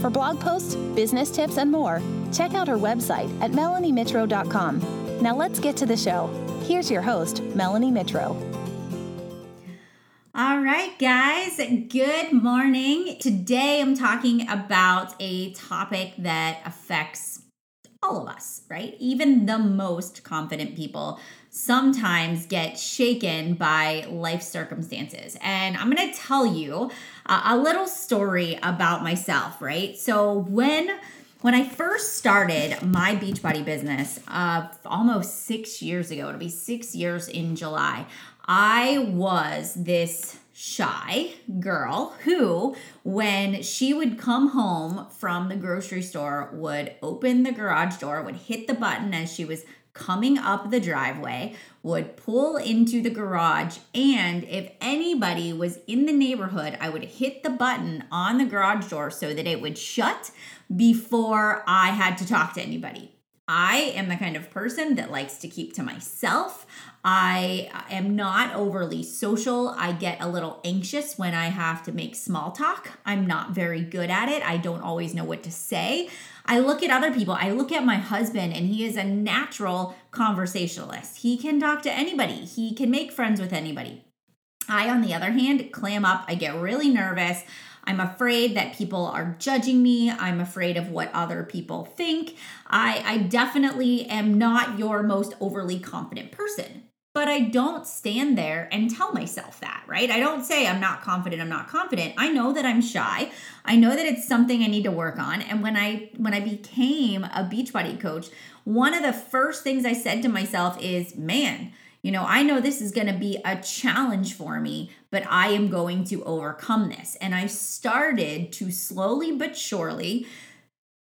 For blog posts, business tips, and more, check out her website at melaniemitro.com. Now let's get to the show. Here's your host, Melanie Mitro. All right, guys, good morning. Today I'm talking about a topic that affects all of us, right? Even the most confident people sometimes get shaken by life circumstances. And I'm going to tell you uh, a little story about myself, right? So when when I first started my Beachbody business, uh, almost six years ago, it'll be six years in July, I was this shy girl who, when she would come home from the grocery store, would open the garage door, would hit the button as she was coming up the driveway, would pull into the garage, and if anybody was in the neighborhood, I would hit the button on the garage door so that it would shut before I had to talk to anybody. I am the kind of person that likes to keep to myself. I am not overly social. I get a little anxious when I have to make small talk. I'm not very good at it. I don't always know what to say. I look at other people. I look at my husband, and he is a natural conversationalist. He can talk to anybody, he can make friends with anybody. I, on the other hand, clam up. I get really nervous. I'm afraid that people are judging me. I'm afraid of what other people think. I, I definitely am not your most overly confident person. But I don't stand there and tell myself that, right? I don't say I'm not confident, I'm not confident. I know that I'm shy. I know that it's something I need to work on. And when I when I became a Beachbody coach, one of the first things I said to myself is, "Man, you know, I know this is going to be a challenge for me, but I am going to overcome this. And I started to slowly but surely,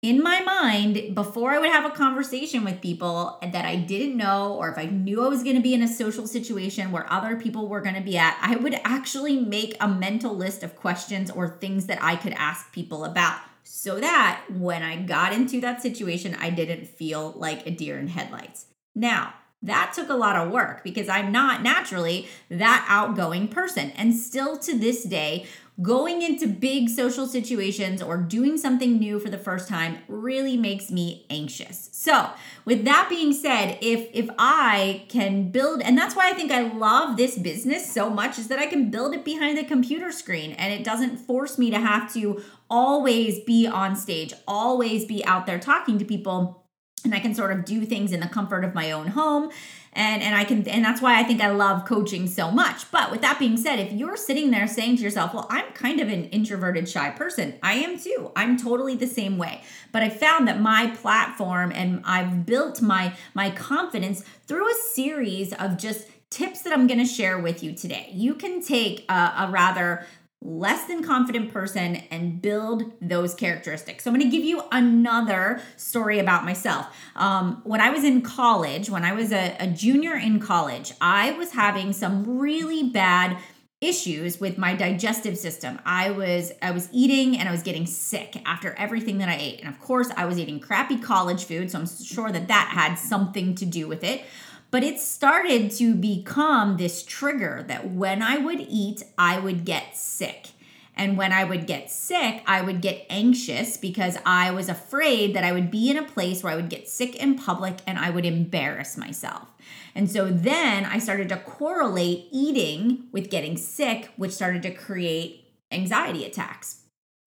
in my mind, before I would have a conversation with people that I didn't know, or if I knew I was going to be in a social situation where other people were going to be at, I would actually make a mental list of questions or things that I could ask people about so that when I got into that situation, I didn't feel like a deer in headlights. Now, that took a lot of work because I'm not naturally that outgoing person. And still to this day, going into big social situations or doing something new for the first time really makes me anxious. So, with that being said, if if I can build and that's why I think I love this business so much is that I can build it behind the computer screen and it doesn't force me to have to always be on stage, always be out there talking to people and I can sort of do things in the comfort of my own home and and I can and that's why I think I love coaching so much. But with that being said, if you're sitting there saying to yourself, "Well, I'm kind of an introverted shy person." I am too. I'm totally the same way. But I found that my platform and I've built my my confidence through a series of just tips that I'm going to share with you today. You can take a, a rather less than confident person and build those characteristics. So I'm going to give you another story about myself. Um, when I was in college, when I was a, a junior in college, I was having some really bad issues with my digestive system. I was I was eating and I was getting sick after everything that I ate. And of course, I was eating crappy college food, so I'm sure that that had something to do with it. But it started to become this trigger that when I would eat, I would get sick. And when I would get sick, I would get anxious because I was afraid that I would be in a place where I would get sick in public and I would embarrass myself. And so then I started to correlate eating with getting sick, which started to create anxiety attacks.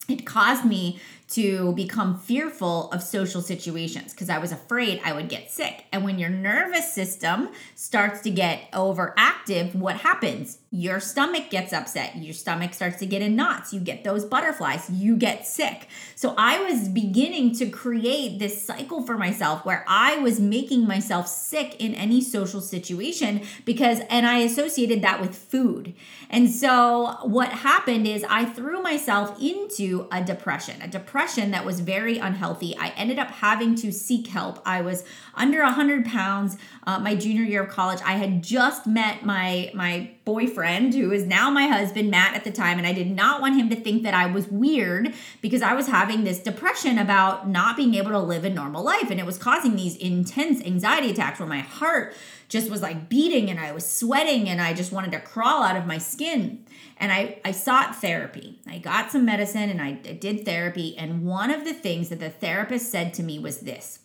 It caused me to become fearful of social situations because I was afraid I would get sick. And when your nervous system starts to get overactive, what happens? Your stomach gets upset. Your stomach starts to get in knots. You get those butterflies. You get sick. So I was beginning to create this cycle for myself where I was making myself sick in any social situation because, and I associated that with food. And so what happened is I threw myself into a depression. A depression depression that was very unhealthy. I ended up having to seek help. I was under 100 pounds uh, my junior year of college. I had just met my my boyfriend, who is now my husband, Matt, at the time, and I did not want him to think that I was weird because I was having this depression about not being able to live a normal life, and it was causing these intense anxiety attacks where my heart just was like beating and I was sweating and I just wanted to crawl out of my skin. And I, I sought therapy. I got some medicine and I did therapy. And one of the things that the therapist said to me was this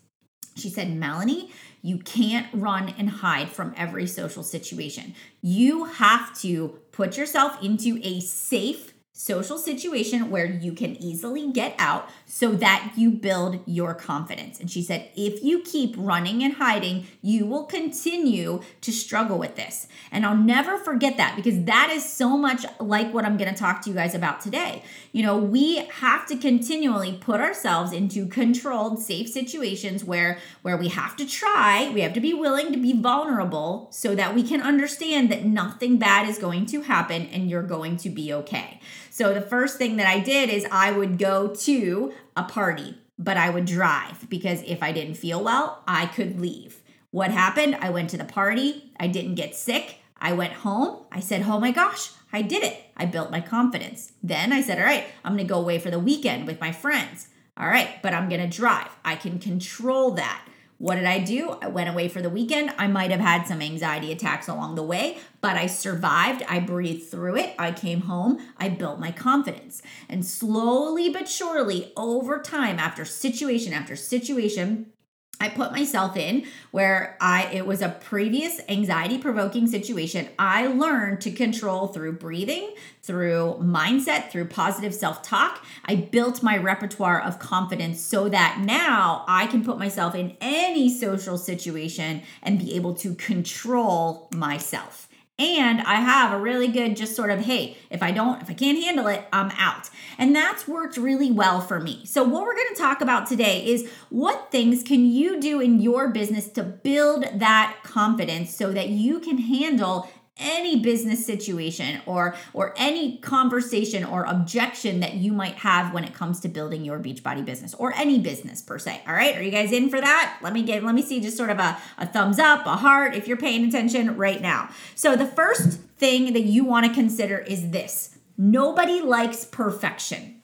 She said, Melanie, you can't run and hide from every social situation. You have to put yourself into a safe social situation where you can easily get out so that you build your confidence. And she said, if you keep running and hiding, you will continue to struggle with this. And I'll never forget that because that is so much like what I'm going to talk to you guys about today. You know, we have to continually put ourselves into controlled, safe situations where where we have to try, we have to be willing to be vulnerable so that we can understand that nothing bad is going to happen and you're going to be okay. So the first thing that I did is I would go to a party, but I would drive because if I didn't feel well, I could leave. What happened? I went to the party, I didn't get sick. I went home. I said, Oh my gosh, I did it. I built my confidence. Then I said, All right, I'm gonna go away for the weekend with my friends. All right, but I'm gonna drive. I can control that. What did I do? I went away for the weekend. I might have had some anxiety attacks along the way, but I survived. I breathed through it. I came home. I built my confidence. And slowly but surely, over time, after situation after situation, I put myself in where I it was a previous anxiety provoking situation. I learned to control through breathing, through mindset, through positive self-talk. I built my repertoire of confidence so that now I can put myself in any social situation and be able to control myself. And I have a really good, just sort of, hey, if I don't, if I can't handle it, I'm out. And that's worked really well for me. So, what we're gonna talk about today is what things can you do in your business to build that confidence so that you can handle any business situation or or any conversation or objection that you might have when it comes to building your beachbody business or any business per se all right? Are you guys in for that? Let me get let me see just sort of a, a thumbs up a heart if you're paying attention right now. So the first thing that you want to consider is this. Nobody likes perfection.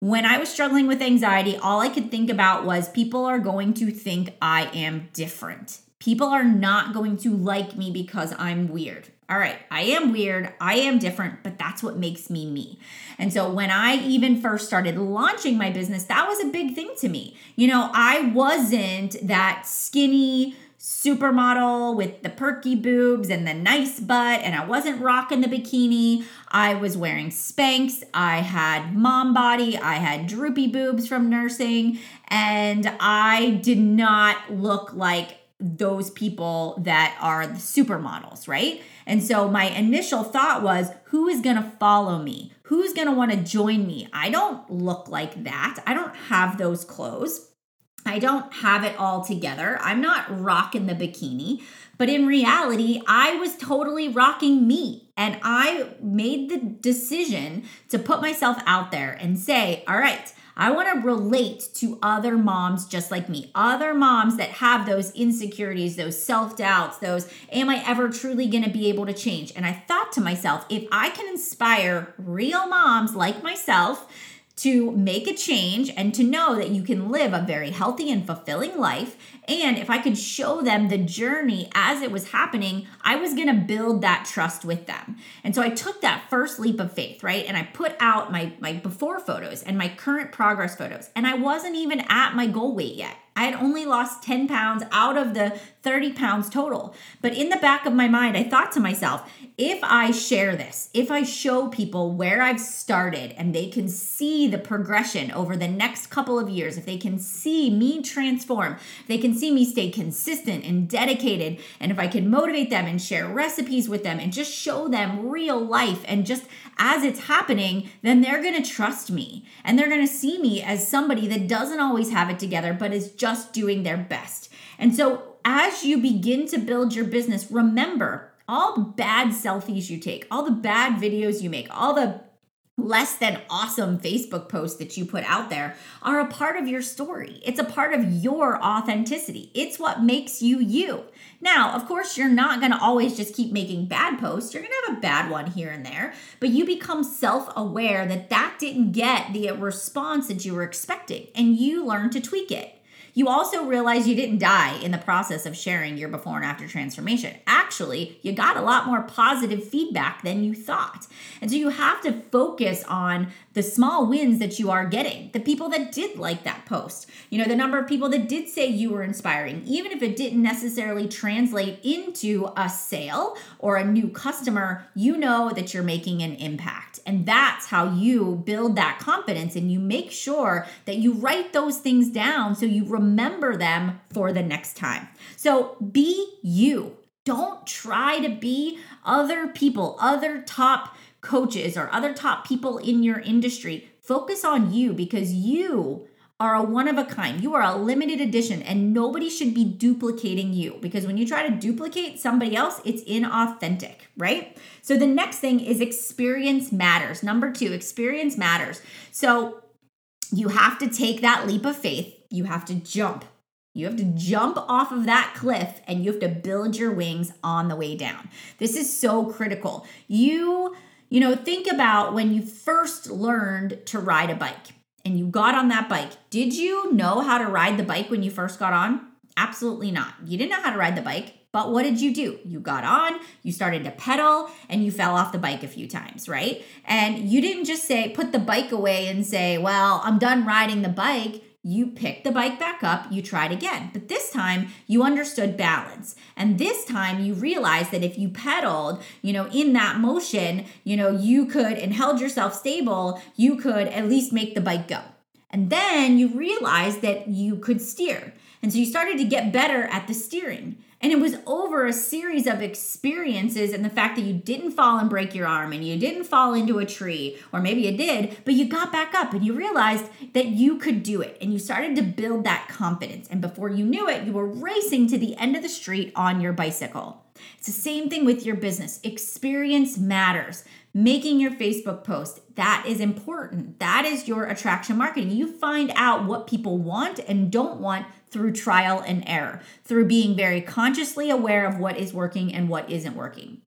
When I was struggling with anxiety, all I could think about was people are going to think I am different. People are not going to like me because I'm weird. All right, I am weird, I am different, but that's what makes me me. And so when I even first started launching my business, that was a big thing to me. You know, I wasn't that skinny, supermodel with the perky boobs and the nice butt, and I wasn't rocking the bikini. I was wearing Spanx. I had mom body. I had droopy boobs from nursing, and I did not look like those people that are the supermodels, right? And so my initial thought was, who is going to follow me? Who's going to want to join me? I don't look like that. I don't have those clothes. I don't have it all together. I'm not rocking the bikini. But in reality, I was totally rocking me. And I made the decision to put myself out there and say, all right, I want to relate to other moms just like me, other moms that have those insecurities, those self doubts, those, am I ever truly going to be able to change? And I thought to myself, if I can inspire real moms like myself, to make a change and to know that you can live a very healthy and fulfilling life. And if I could show them the journey as it was happening, I was gonna build that trust with them. And so I took that first leap of faith, right? And I put out my, my before photos and my current progress photos. And I wasn't even at my goal weight yet. I had only lost 10 pounds out of the 30 pounds total. But in the back of my mind, I thought to myself, if I share this, if I show people where I've started and they can see the progression over the next couple of years, if they can see me transform, they see me stay consistent and dedicated, and if I can motivate them and share recipes with them and just show them real life and just as it's happening, then they're gonna trust me and they're gonna see me as somebody that doesn't always have it together, but is just doing their best. And so as you begin to build your business, remember all the bad selfies you take, all the bad videos you make, all the less than awesome Facebook posts that you put out there are a part of your story. It's a part of your authenticity. It's what makes you you. Now, of course, you're not going to always just keep making bad posts. You're going to have a bad one here and there, but you become self aware that that didn't get the response that you were expecting and you learn to tweak it. You also realize you didn't die in the process of sharing your before and after transformation. Actually, you got a lot more positive feedback than you thought. And so you have to focus on the small wins that you are getting, the people that did like that post, you know, the number of people that did say you were inspiring, even if it didn't necessarily translate into a sale or a new customer, you know that you're making an impact. And that's how you build that confidence and you make sure that you write those things down so you remember them for the next time. So be you. Don't try to be other people, other top coaches or other top people in your industry. Focus on you because you are a one of a kind. You are a limited edition and nobody should be duplicating you because when you try to duplicate somebody else, it's inauthentic, right? So the next thing is experience matters. Number 2, experience matters. So you have to take that leap of faith. You have to jump. You have to jump off of that cliff and you have to build your wings on the way down. This is so critical. You you know, think about when you first learned to ride a bike and you got on that bike. Did you know how to ride the bike when you first got on? Absolutely not. You didn't know how to ride the bike. But what did you do? You got on, you started to pedal, and you fell off the bike a few times, right? And you didn't just say, put the bike away and say, well, I'm done riding the bike you pick the bike back up, you tried again. But this time you understood balance. And this time you realized that if you pedaled, you know, in that motion, you know, you could and held yourself stable, you could at least make the bike go. And then you realized that you could steer. And so you started to get better at the steering. And it was over a series of experiences and the fact that you didn't fall and break your arm and you didn't fall into a tree, or maybe you did, but you got back up and you realized that you could do it. And you started to build that confidence. And before you knew it, you were racing to the end of the street on your bicycle. It's the same thing with your business. Experience matters. Making your Facebook post, that is important. That is your attraction marketing. You find out what people want and don't want through trial and error, through being very consciously aware of what is working and what isn't working.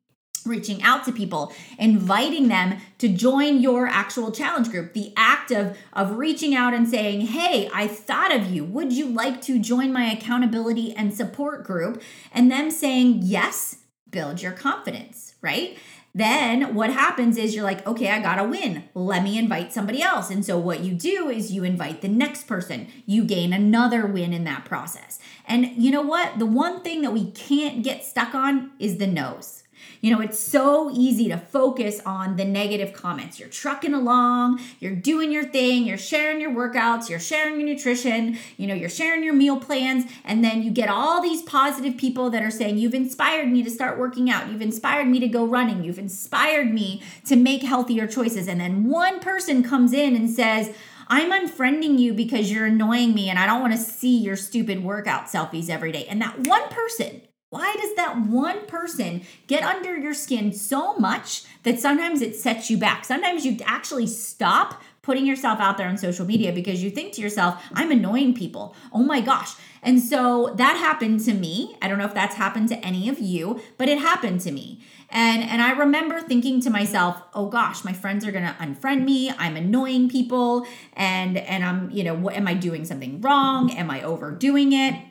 Reaching out to people inviting them to join your actual challenge group. The act of of reaching out and saying hey i thought of you. Would you like to join my accountability and support group? And them saying yes build your confidence right then what happens is you're like, okay, I gotta win. Let me invite somebody else. And so what you do is you invite the next person. You gain another win in that process. And you know what? The one thing that we can't get stuck on is the nos. You know, it's so easy to focus on the negative comments. You're trucking along, you're doing your thing, you're sharing your workouts, you're sharing your nutrition, you know, you're sharing your meal plans, and then you get all these positive people that are saying, You've inspired me to start working out, you've inspired me to go running, you've inspired me to make healthier choices. And then one person comes in and says, I'm unfriending you because you're annoying me and I don't want to see your stupid workout selfies every day. And that one person why does that one person get under your skin so much that sometimes it sets you back? Sometimes you actually stop putting yourself out there on social media because you think to yourself, I'm annoying people. Oh my gosh. And so that happened to me. I don't know if that's happened to any of you, but it happened to me. And and I remember thinking to myself, "Oh gosh, my friends are going to unfriend me. I'm annoying people and and I'm, you know, what am I doing something wrong? Am I overdoing it?"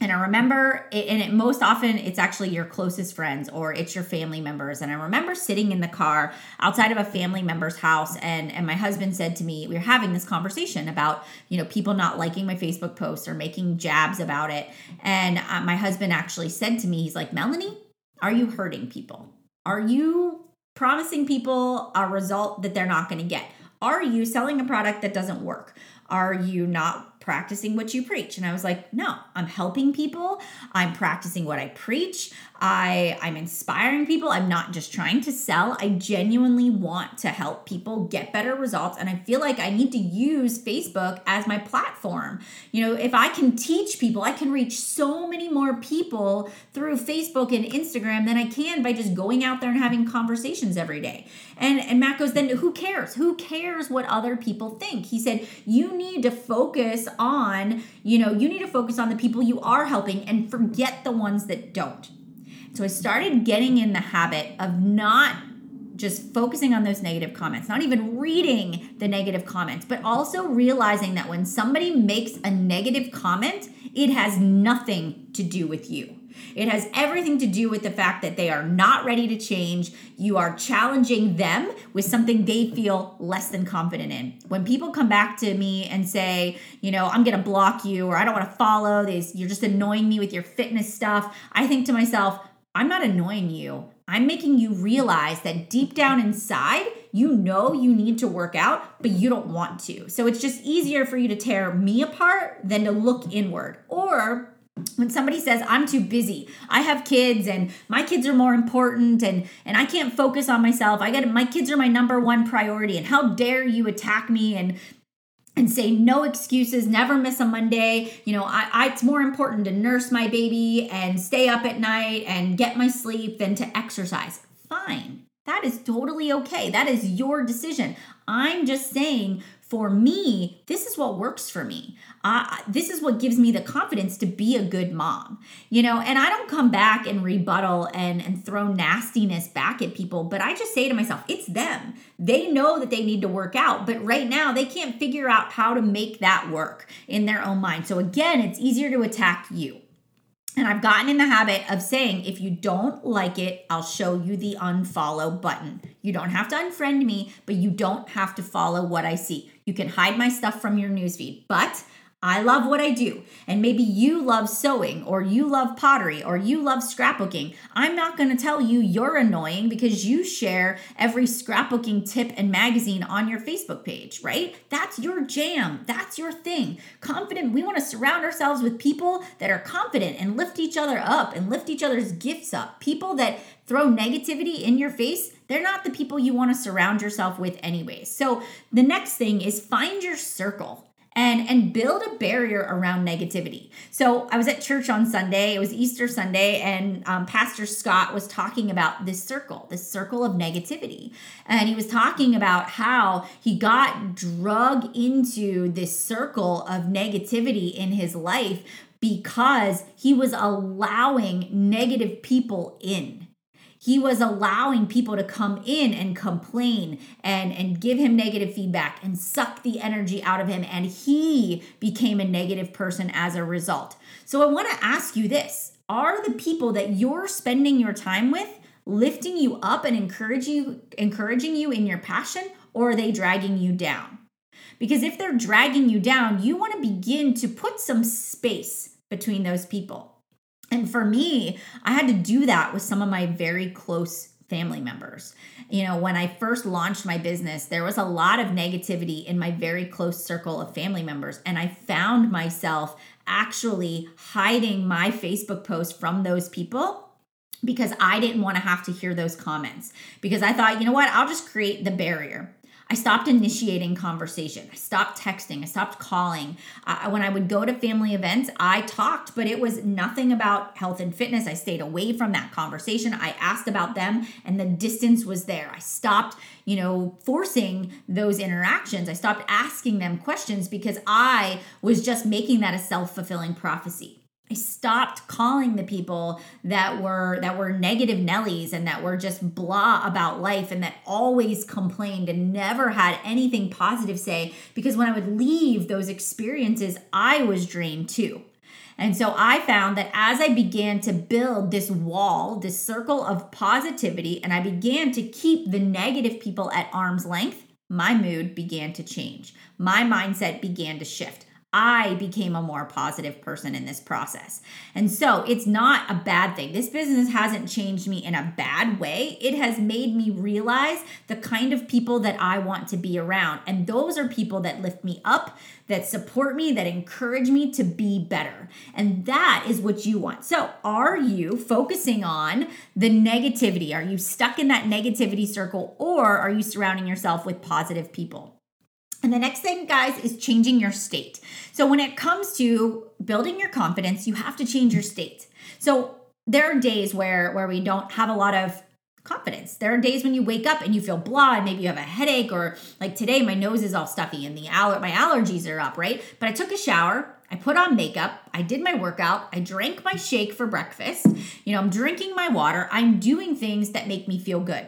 And I remember, it, and it, most often it's actually your closest friends or it's your family members. And I remember sitting in the car outside of a family member's house, and and my husband said to me, we were having this conversation about you know people not liking my Facebook posts or making jabs about it. And uh, my husband actually said to me, he's like, Melanie, are you hurting people? Are you promising people a result that they're not going to get? Are you selling a product that doesn't work? Are you not practicing what you preach. And I was like, no, I'm helping people. I'm practicing what I preach. I I'm inspiring people. I'm not just trying to sell. I genuinely want to help people get better results and I feel like I need to use Facebook as my platform. You know, if I can teach people, I can reach so many more people through Facebook and Instagram than I can by just going out there and having conversations every day. And and Matt goes, then who cares? Who cares what other people think? He said, you need to focus on, you know, you need to focus on the people you are helping and forget the ones that don't. So I started getting in the habit of not just focusing on those negative comments, not even reading the negative comments, but also realizing that when somebody makes a negative comment, it has nothing to do with you. It has everything to do with the fact that they are not ready to change. You are challenging them with something they feel less than confident in. When people come back to me and say, you know, I'm going to block you or I don't want to follow this, you're just annoying me with your fitness stuff, I think to myself, I'm not annoying you. I'm making you realize that deep down inside, you know you need to work out, but you don't want to. So it's just easier for you to tear me apart than to look inward. Or when somebody says i'm too busy i have kids and my kids are more important and and i can't focus on myself i got my kids are my number one priority and how dare you attack me and and say no excuses, never miss a Monday. You know, I, I, it's more important to nurse my baby and stay up at night and get my sleep than to exercise. Fine. That is totally okay. That is your decision. I'm just saying for me, this is what works for me. Uh, this is what gives me the confidence to be a good mom, you know. And I don't come back and rebuttal and and throw nastiness back at people, but I just say to myself, it's them. They know that they need to work out, but right now they can't figure out how to make that work in their own mind. So again, it's easier to attack you. And I've gotten in the habit of saying, if you don't like it, I'll show you the unfollow button. You don't have to unfriend me, but you don't have to follow what I see. You can hide my stuff from your newsfeed, but I love what I do. And maybe you love sewing or you love pottery or you love scrapbooking. I'm not going to tell you you're annoying because you share every scrapbooking tip and magazine on your Facebook page, right? That's your jam. That's your thing. Confident, we want to surround ourselves with people that are confident and lift each other up and lift each other's gifts up. People that throw negativity in your face, they're not the people you want to surround yourself with, anyway. So the next thing is find your circle and and build a barrier around negativity. So I was at church on Sunday. It was Easter Sunday, and um, Pastor Scott was talking about this circle, this circle of negativity, and he was talking about how he got drug into this circle of negativity in his life because he was allowing negative people in he was allowing people to come in and complain and and give him negative feedback and suck the energy out of him and he became a negative person as a result. So i want to ask you this. Are the people that you're spending your time with lifting you up and encouraging you encouraging you in your passion or are they dragging you down? Because if they're dragging you down you want to begin to put some space between those people and for me, I had to do that with some of my very close family members. You know, when I first launched my business, there was a lot of negativity in my very close circle of family members. And I found myself actually hiding my Facebook post from those people because I didn't want to have to hear those comments. Because I thought, you know what, I'll just create the barrier. I stopped initiating conversation. I stopped texting. I stopped calling. Uh, when I would go to family events, I talked, but it was nothing about health and fitness. I stayed away from that conversation. I asked about them, and the distance was there. I stopped, you know, forcing those interactions. I stopped asking them questions because I was just making that a self fulfilling prophecy. I stopped calling the people that were that were negative Nellies and that were just blah about life and that always complained and never had anything positive say because when I would leave those experiences I was drained too. And so I found that as I began to build this wall, this circle of positivity and I began to keep the negative people at arm's length, my mood began to change. My mindset began to shift. I became a more positive person in this process. And so it's not a bad thing. This business hasn't changed me in a bad way. It has made me realize the kind of people that I want to be around. And those are people that lift me up, that support me, that encourage me to be better. And that is what you want. So are you focusing on the negativity? Are you stuck in that negativity circle or are you surrounding yourself with positive people? And the next thing, guys, is changing your state. So when it comes to building your confidence, you have to change your state. So there are days where where we don't have a lot of confidence. There are days when you wake up and you feel blah, and maybe you have a headache, or like today, my nose is all stuffy and the aller- my allergies are up, right? But I took a shower, I put on makeup, I did my workout, I drank my shake for breakfast. You know, I'm drinking my water, I'm doing things that make me feel good.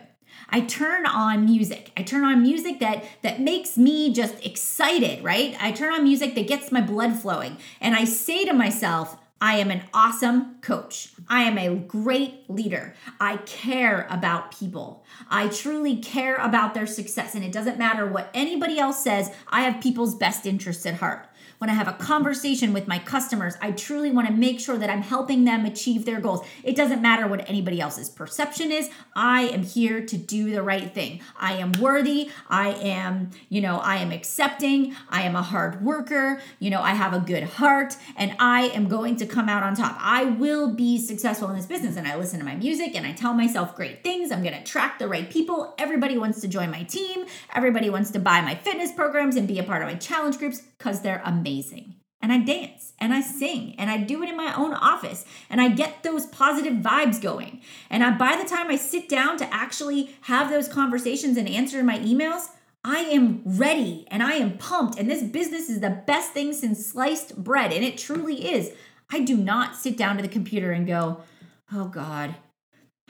I turn on music. I turn on music that that makes me just excited, right? I turn on music that gets my blood flowing and I say to myself, I am an awesome coach. I am a great leader. I care about people. I truly care about their success. And it doesn't matter what anybody else says, I have people's best interests at heart when I have a conversation with my customers, I truly want to make sure that I'm helping them achieve their goals. It doesn't matter what anybody else's perception is. I am here to do the right thing. I am worthy. I am, you know, I am accepting. I am a hard worker. You know, I have a good heart and I am going to come out on top. I will be successful in this business. And I listen to my music and I tell myself great things. I'm going to attract the right people. Everybody wants to join my team. Everybody wants to buy my fitness programs and be a part of my challenge groups because they're amazing amazing. And I dance and I sing and I do it in my own office and I get those positive vibes going. And I, by the time I sit down to actually have those conversations and answer my emails, I am ready and I am pumped. And this business is the best thing since sliced bread. And it truly is. I do not sit down to the computer and go, oh God,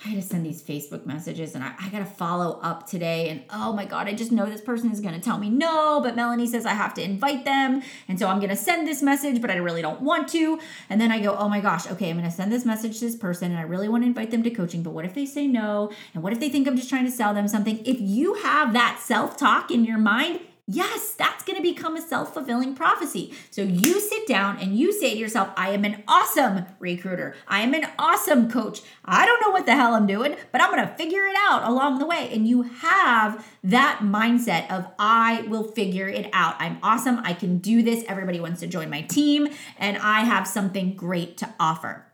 I had to send these Facebook messages and I, I got to follow up today. And oh my God, I just know this person is going to tell me no, but Melanie says I have to invite them. And so I'm going to send this message, but I really don't want to. And then I go, oh my gosh, okay, I'm going to send this message to this person and I really want to invite them to coaching, but what if they say no? And what if they think I'm just trying to sell them something? If you have that self talk in your mind, Yes, that's going to become a self fulfilling prophecy. So you sit down and you say to yourself, I am an awesome recruiter. I am an awesome coach. I don't know what the hell I'm doing, but I'm going to figure it out along the way. And you have that mindset of, I will figure it out. I'm awesome. I can do this. Everybody wants to join my team, and I have something great to offer.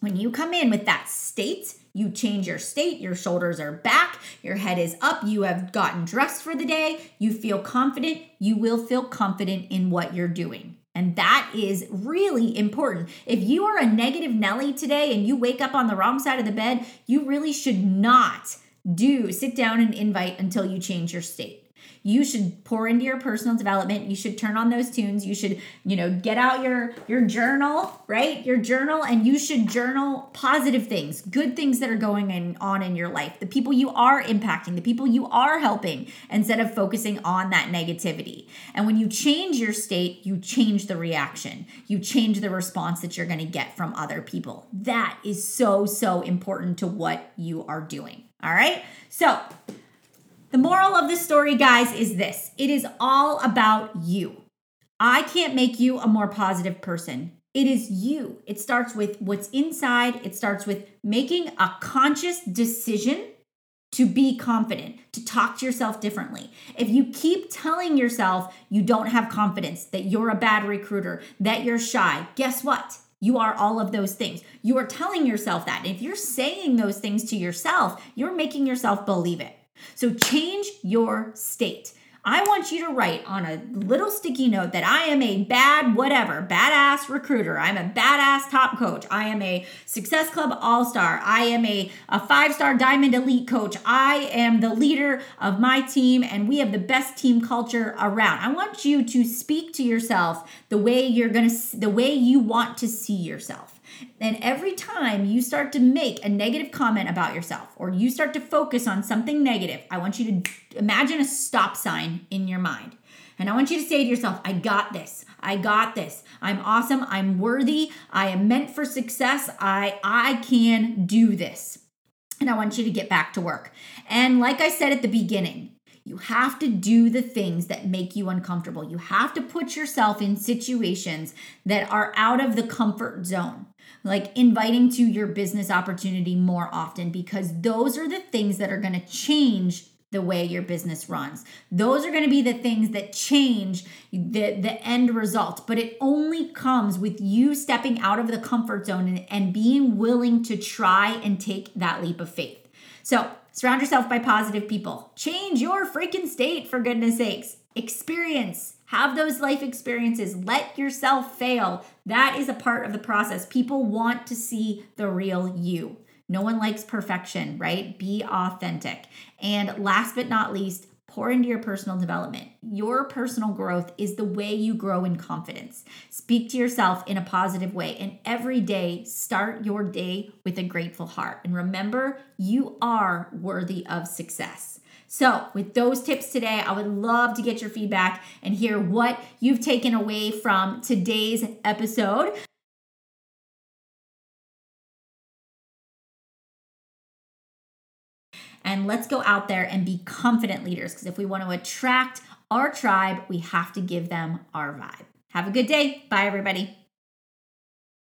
When you come in with that state, you change your state, your shoulders are back, your head is up, you have gotten dressed for the day, you feel confident, you will feel confident in what you're doing. And that is really important. If you are a negative Nelly today and you wake up on the wrong side of the bed, you really should not do sit down and invite until you change your state you should pour into your personal development. You should turn on those tunes. You should you know get out your your journal right? Your journal and you should journal positive things good things that are going in, on in your life. The people you are impacting the people you are helping instead of focusing on that negativity. And when you change your state you change the reaction. You change the response that you're going to get from other people. That is so so important to what you are doing all right? So the moral of the story, guys, is this it is all about you. I can't make you a more positive person. It is you. It starts with what's inside, it starts with making a conscious decision to be confident, to talk to yourself differently. If you keep telling yourself you don't have confidence, that you're a bad recruiter, that you're shy, guess what? You are all of those things. You are telling yourself that. If you're saying those things to yourself, you're making yourself believe it. So change your state. I want you to write on a little sticky note that I am a bad whatever, badass recruiter. I'm a badass top coach. I am a Success Club All Star. I am a, a five star Diamond Elite coach. I am the leader of my team, and we have the best team culture around. I want you to speak to yourself the way you're gonna, the way you want to see yourself. And every time you start to make a negative comment about yourself or you start to focus on something negative, I want you to imagine a stop sign in your mind. And I want you to say to yourself, I got this. I got this. I'm awesome. I'm worthy. I am meant for success. I I can do this. And I want you to get back to work. And like I said at the beginning, You have to do the things that make you uncomfortable. You have to put yourself in situations that are out of the comfort zone, like inviting to your business opportunity more often, because those are the things that are going to change the way your business runs. Those are going to be the things that change the, the end result. But it only comes with you stepping out of the comfort zone and, and being willing to try and take that leap of faith. So, surround yourself by positive people. Change your freaking state, for goodness sakes. Experience, have those life experiences. Let yourself fail. That is a part of the process. People want to see the real you. No one likes perfection, right? Be authentic. And last but not least, pour into your personal development. Your personal growth is the way you grow in confidence. Speak to yourself in a positive way, and every day, start your day with a grateful heart. And remember, you are worthy of success. So, with those tips today, I would love to get your feedback and hear what you've taken away from today's episode. And let's go out there and be confident leaders because if we want to attract our tribe, we have to give them our vibe. Have a good day. Bye, everybody.